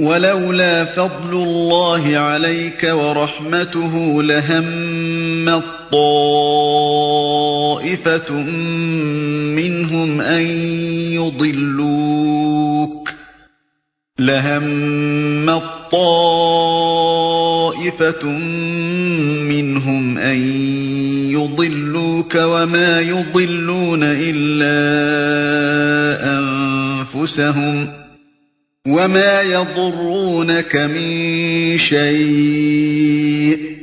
ولولا فضل الله عليك ورحمته لهم الطائفة منهم أن يضلوك لهم الطائفة منهم أن يضلوك وما يضلون إلا أنفسهم ۖ وما يضرونك من شيء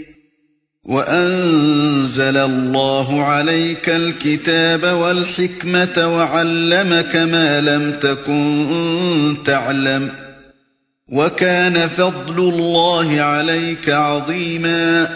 وأنزل الله عليك الكتاب والحكمة وعلمك ما لم تكن تعلم وكان فضل الله عليك عظيما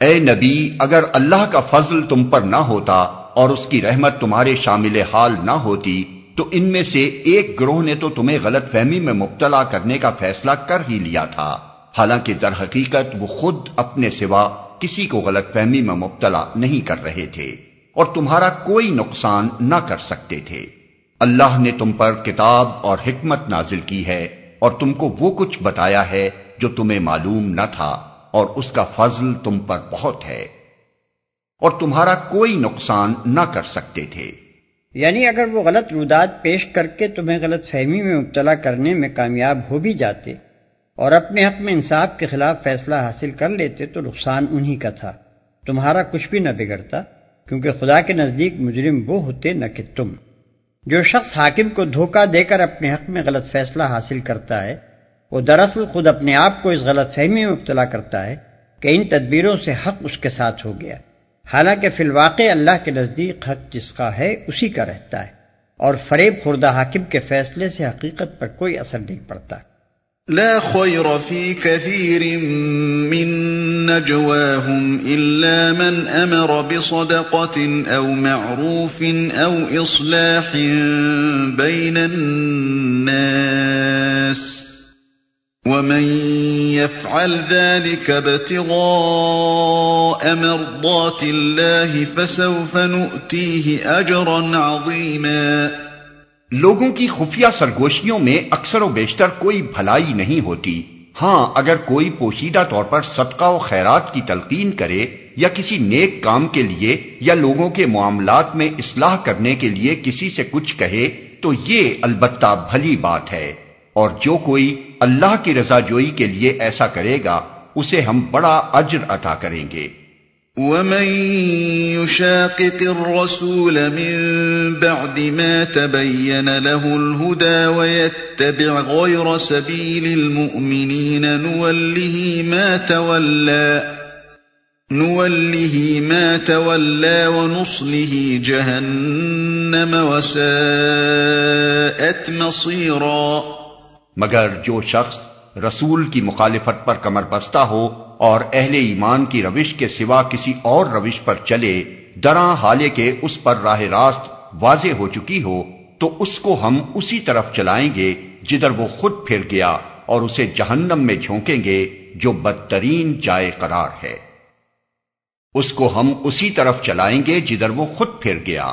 اے نبی، اگر اللہ کا فضل تم پر نہ ہوتا اور اس کی رحمت تمہارے شامل حال نہ ہوتی تو ان میں سے ایک گروہ نے تو تمہیں غلط فہمی میں مبتلا کرنے کا فیصلہ کر ہی لیا تھا۔ حالانکہ در حقیقت وہ خود اپنے سوا کسی کو غلط فہمی میں مبتلا نہیں کر رہے تھے اور تمہارا کوئی نقصان نہ کر سکتے تھے۔ اللہ نے تم پر کتاب اور حکمت نازل کی ہے اور تم کو وہ کچھ بتایا ہے جو تمہیں معلوم نہ تھا اور اس کا فضل تم پر بہت ہے اور تمہارا کوئی نقصان نہ کر سکتے تھے۔ یعنی اگر وہ غلط رودات پیش کر کے تمہیں غلط فہمی میں مبتلا کرنے میں کامیاب ہو بھی جاتے اور اپنے حق میں انصاف کے خلاف فیصلہ حاصل کر لیتے تو نقصان انہی کا تھا۔ تمہارا کچھ بھی نہ بگڑتا، کیونکہ خدا کے نزدیک مجرم وہ ہوتے نہ کہ تم۔ جو شخص حاکم کو دھوکہ دے کر اپنے حق میں غلط فیصلہ حاصل کرتا ہے، وہ دراصل خود اپنے آپ کو اس غلط فہمی میں مبتلا کرتا ہے کہ ان تدبیروں سے حق اس کے ساتھ ہو گیا۔ حالانکہ فی الواقع اللہ کے نزدیک حق جس کا ہے، اسی کا رہتا ہے۔ اور فریب خوردہ حاکم کے فیصلے سے حقیقت پر کوئی اثر نہیں پڑتا۔ لا خير في كثير من نجواهم إلا من أمر بصدقة أو معروف أو إصلاح بين الناس۔ ومن يفعل ذلك ابتغاء مرضات الله فسوف نؤتيه اجرا عظيما لوگوں کی خفیہ سرگوشیوں میں اکثر و بیشتر کوئی بھلائی نہیں ہوتی۔ ہاں اگر کوئی پوشیدہ طور پر صدقہ و خیرات کی تلقین کرے یا کسی نیک کام کے لیے یا لوگوں کے معاملات میں اصلاح کرنے کے لیے کسی سے کچھ کہے، تو یہ البتہ بھلی بات ہے۔ اور جو کوئی اللہ کی رضا جوئی کے لیے ایسا کرے گا، اسے ہم بڑا اجر عطا کریں گے۔ ومن يشاقق الرسول من بعد ما تبين له الهدى ويتبع غير سبيل المؤمنين نوله ما تولى، نوله ما تولى ونصله جهنم وساءت مصيرا۔ مگر جو شخص رسول کی مخالفت پر کمر بستہ ہو اور اہل ایمان کی روش کے سوا کسی اور روش پر چلے دراں حالے کے اس پر راہ راست واضح ہو چکی ہو، تو اس کو ہم اسی طرف چلائیں گے جدھر وہ خود پھر گیا اور اسے جہنم میں جھونکیں گے جو بدترین جائے قرار ہے۔ اس کو ہم اسی طرف چلائیں گے جدھر وہ خود پھر گیا۔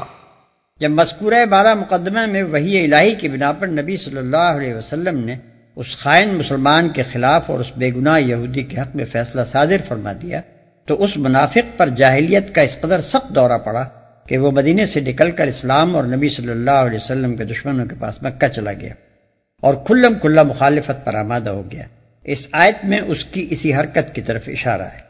جب مذکورہ بارہ مقدمہ میں وہی الہی کی بنا پر نبی صلی اللہ علیہ وسلم نے اس خائن مسلمان کے خلاف اور اس بے گناہ یہودی کے حق میں فیصلہ صادر فرما دیا تو اس منافق پر جاہلیت کا اس قدر سخت دورہ پڑا کہ وہ مدینے سے نکل کر اسلام اور نبی صلی اللہ علیہ وسلم کے دشمنوں کے پاس مکہ چلا گیا اور کھلم کھلا مخالفت پر آمادہ ہو گیا۔ اس آیت میں اس کی اسی حرکت کی طرف اشارہ ہے۔